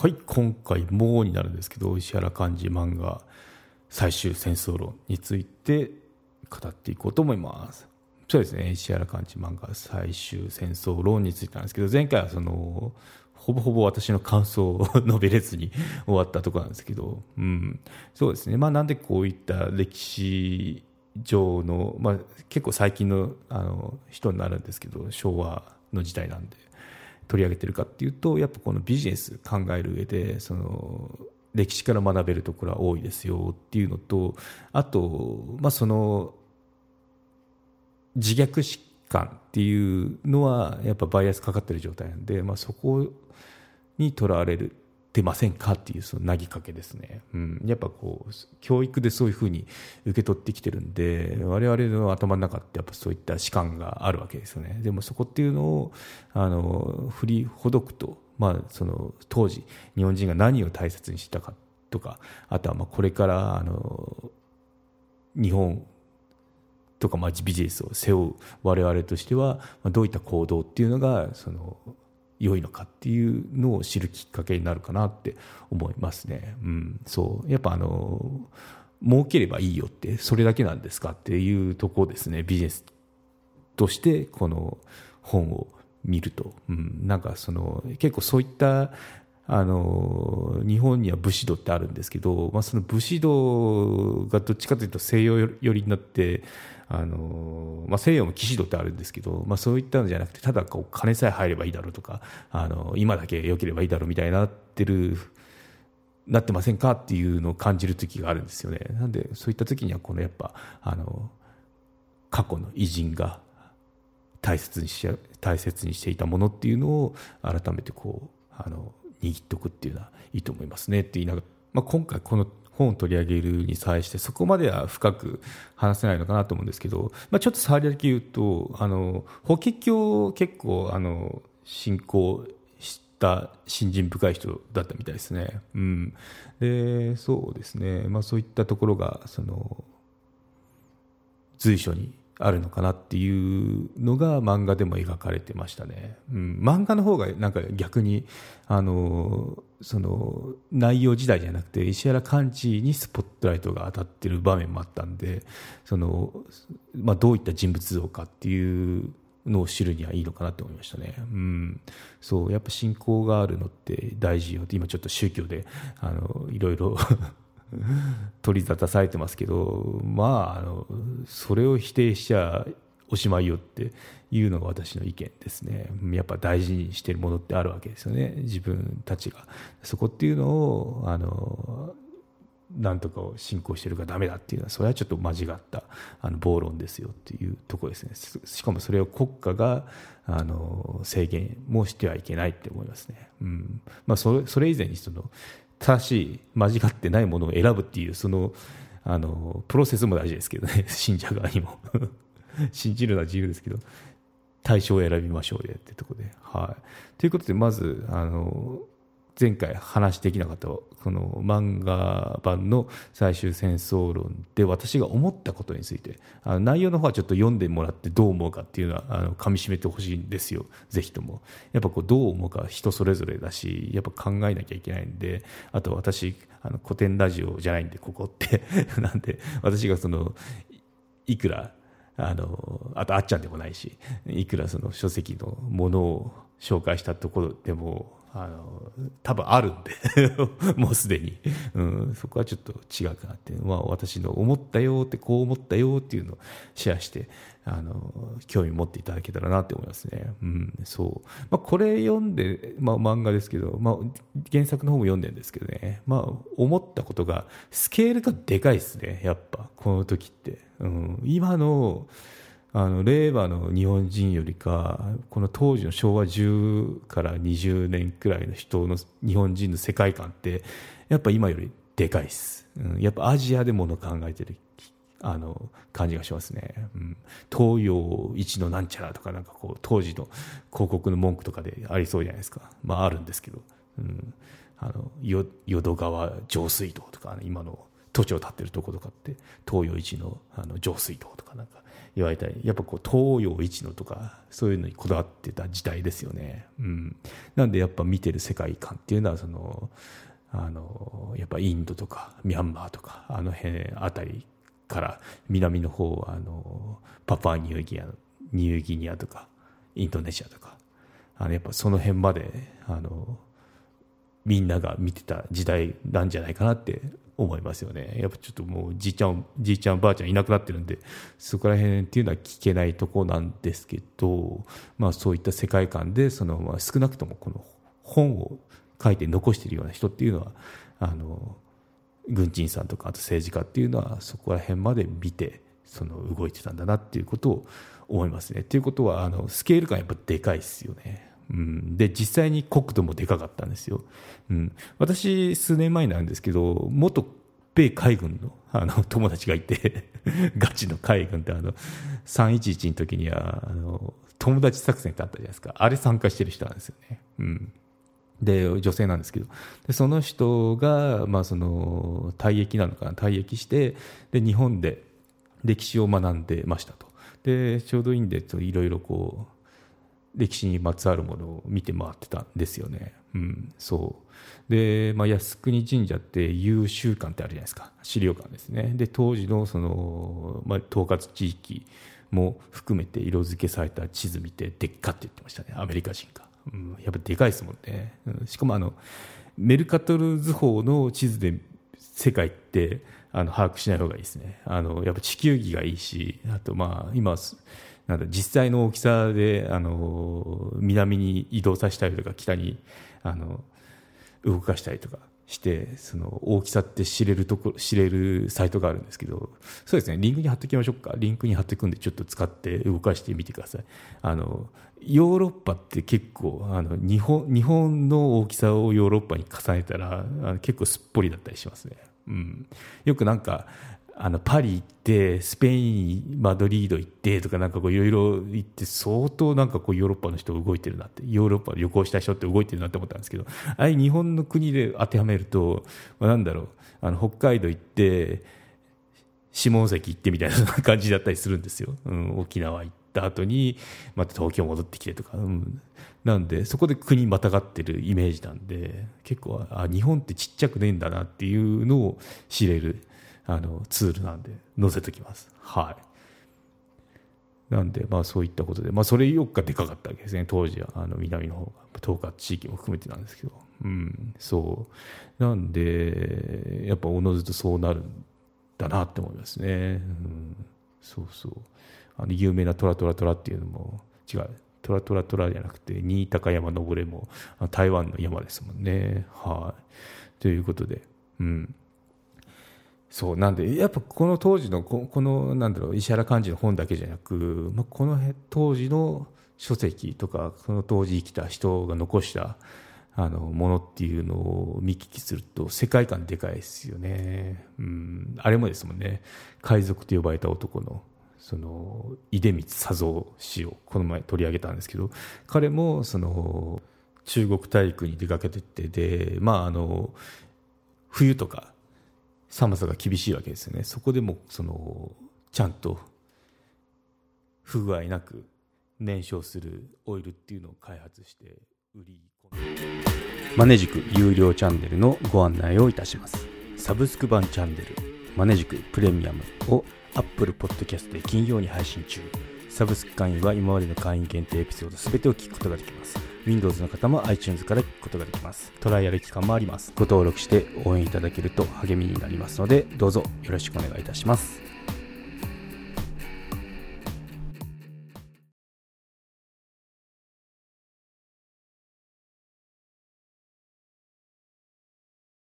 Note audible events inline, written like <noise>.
はい今回もうになるんですけど石原幹事漫画最終戦争論について語っていこうと思います。そうですね石原幹事漫画最終戦争論についてなんですけど前回はそのほぼほぼ私の感想を述べれずに <laughs> 終わったとこなんですけど、うん、そうですね、まあ、なんでこういった歴史上の、まあ、結構最近のあの人になるんですけど昭和の時代なんで。取り上げてるかっていうとやっぱこのビジネス考える上でその歴史から学べるところは多いですよっていうのとあと、まあ、その自虐疾患っていうのはやっぱバイアスかかってる状態なんで、まあ、そこにとらわれるてませんかっていうその投げかけですね、うん、やっぱこう教育でそういうふうに受け取ってきてるんで我々の頭の中ってやっぱそういった士官があるわけですよね。でもそこっていうのをあの振りほどくと、まあ、その当時日本人が何を大切にしたかとかあとはまあこれからあの日本とかまあビジネスを背負う我々としてはどういった行動っていうのがその良いのかっていうのを知るきっかけになるかなって思いますね。うん、そう。やっぱあの儲ければいいよってそれだけなんですかっていうとこですね。ビジネスとしてこの本を見ると、うん、なんかその結構そういったあの日本には武士道ってあるんですけど、まあ、その武士道がどっちかというと西洋寄りになってあのまあ、西洋も騎士道ってあるんですけど、まあ、そういったのじゃなくてただこう金さえ入ればいいだろうとかあの今だけ良ければいいだろうみたいになってるなってませんか？っていうのを感じる時があるんですよね。なんでそういった時にはこのやっぱあの過去の偉人が大切にし大切にしていたものっていうのを改めてこうあの握っておくっていうのはいいと思いますね。って言いながら、まあ、今回この本を取り上げるに際してそこまでは深く話せないのかなと思うんですけど、まあ、ちょっと触りだけ言うとあの法華経結構あの信仰した信心深い人だったみたいですね。うん、でそうですね、まあ、そういったところがその随所にあるのかなっていうのが漫画でも描かれてましたね。うん、漫画の方がなんか逆にあのその内容自体じゃなくて石原幹事にスポットライトが当たってる場面もあったんでその、まあ、どういった人物像かっていうのを知るにはいいのかなと思いましたね。うん、そうやっぱ信仰があるのって大事よって今ちょっと宗教であのいろいろ <laughs> 取り沙汰されてますけどまああのそれを否定しちゃおしまいよっていうのが私の意見ですね。やっぱ大事にしてるものってあるわけですよね。自分たちが。そこっていうのをあのなんとかを信仰してるからダメだっていうのはそれはちょっと間違ったあの暴論ですよっていうところですね。しかもそれを国家があの制限もしてはいけないって思いますね、うん。まあ、それそれ以前にその正しい間違ってないものを選ぶっていうそのあのプロセスも大事ですけどね。<laughs> 信者側にも。<laughs> 信じるのは自由ですけど。対象を選びましょうよってとこで。はい、ということでまずあの前回話できなかったこの漫画版の最終戦争論で私が思ったことについてあの内容の方はちょっと読んでもらってどう思うかっていうのはあの噛みしめてほしいんですよ。ぜひとも。やっぱこうどう思うか人それぞれだしやっぱ考えなきゃいけないんであと私あの古典ラジオじゃないんでここって。<laughs> なんで私がそのいくらあのあとあっちゃんでもないしいくらその書籍のものを紹介したところでもあの多分あるんで <laughs> もうすでに、うん、そこはちょっと違うなって、まあ、私の思ったよってこう思ったよっていうのをシェアしてあの興味持っていただけたらなって思いますね、うん。そう。まあ、これ読んで、まあ、漫画ですけど、まあ、原作の方も読んでるんですけどね、まあ、思ったことがスケールがでかいですね。やっぱこの時って、うん、今のあの令和の日本人よりかこの当時の昭和10から20年くらいの人の日本人の世界観ってやっぱ今よりでかいです、うん、やっぱアジアでもの考えてるあの感じがしますね、うん、東洋一のなんちゃらとかなんかこう当時の広告の文句とかでありそうじゃないですか。まああるんですけど、うん、あの淀川上水道とか、今の都庁立ってるとことかって東洋一のあの上水道言われたりやっぱこう東洋一のとかそういうのにこだわってた時代ですよね、うん、なんでやっぱ見てる世界観っていうのはそのあのやっぱインドとかミャンマーとかあの辺あたりから南の方あのパパニューギアニューギニアとかインドネシアとかあのやっぱその辺まであのみんなが見てた時代なんじゃないかなって思いますよね。やっぱちょっともうじいちゃん、じいちゃんばあちゃんいなくなってるんで、そこら辺っていうのは聞けないとこなんですけど、まあそういった世界観で、その、まあ少なくともこの本を書いて残しているような人っていうのは、あの、軍人さんとか、あと政治家っていうのはそこら辺まで見て、その動いてたんだなっていうことを思いますね。ということは、あの、スケール感やっぱでかいですよね。うん、で実際に国土もでかかったんですよ、うん、私、数年前なんですけど元米海軍のあの友達がいて <laughs> ガチの海軍ってあの311の時にはあの友達作戦ってあったじゃないですか。あれ参加してる人なんですよね、うん、で女性なんですけど。でその人が、まあ、その退役なのかな。退役してで日本で歴史を学んでましたと。でちょうどいいんでいろいろこう歴史にまつわるものを見て回ってたんですよね。うん、そう。で、まあ、靖国神社って優秀館ってあるじゃないですか。資料館ですね。で当時のその、まあ、統括地域も含めて色付けされた地図見てでっかって言ってましたね。アメリカ人が、うん、やっぱでかいですもんね、うん、しかもあのメルカトル図法の地図で世界ってあの把握しない方がいいですね。あのやっぱ地球儀がいいしあとまあ今なんだ実際の大きさであの南に移動させたりとか北にあの動かしたりとかしてその大きさって知れるとこ知れるサイトがあるんですけどそうですねリンクに貼っておきましょうか。リンクに貼っておくんでちょっと使って動かしてみてください。あのヨーロッパって結構あの日本日本の大きさをヨーロッパに重ねたらあの結構すっぽりだったりしますね、うん、よくなんかあのパリ行ってスペインマドリード行ってとかなんかこういろいろ行って相当なんかこうヨーロッパの人動いてるなってヨーロッパ旅行した人って動いてるなって思ったんですけどあれ日本の国で当てはめると、まあ、なんだろうあの北海道行って下関行ってみたいな感じだったりするんですよ、うん、沖縄行った後にまた東京戻ってきてとか、うん、なんでそこで国またがってるイメージなんで結構あ日本ってちっちゃくねえんだなっていうのを知れるあのツールなんで載せときます。はい。なんで、まあそういったことで、まあそれよっかでかかったわけですね、当時は、あの南の方が、統括地域も含めてなんですけど、うん、そう。なんで、やっぱおのずとそうなるんだなって思いますね。うん、そうそう。あの有名なトラトラトラっていうのも違う。トラトラトラじゃなくて、新高山登れも台湾の山ですもんね。はい。ということで、うん。そうなんでやっぱこの当時のこのなんだろう石原幹事の本だけじゃなく、まあ、この当時の書籍とかその当時生きた人が残したあのものっていうのを見聞きすると世界観でかいですよね、うん、あれもですもんね海賊と呼ばれた男のその出光佐三氏をこの前取り上げたんですけど彼もその中国大陸に出かけてってでまああの冬とか寒さが厳しいわけですよね。そこでもそのちゃんと不具合なく燃焼するオイルっていうのを開発して売りマネジク有料チャンネルのご案内をいたします。サブスク版チャンネルマネジクプレミアムを Apple Podcast で金曜に配信中サブスク会員は今までの会員限定エピソード全てを聞くことができます Windows の方も iTunes から聞くことができます。トライアル期間もあります。ご登録して応援いただけると励みになりますので、どうぞよろしくお願いいたします。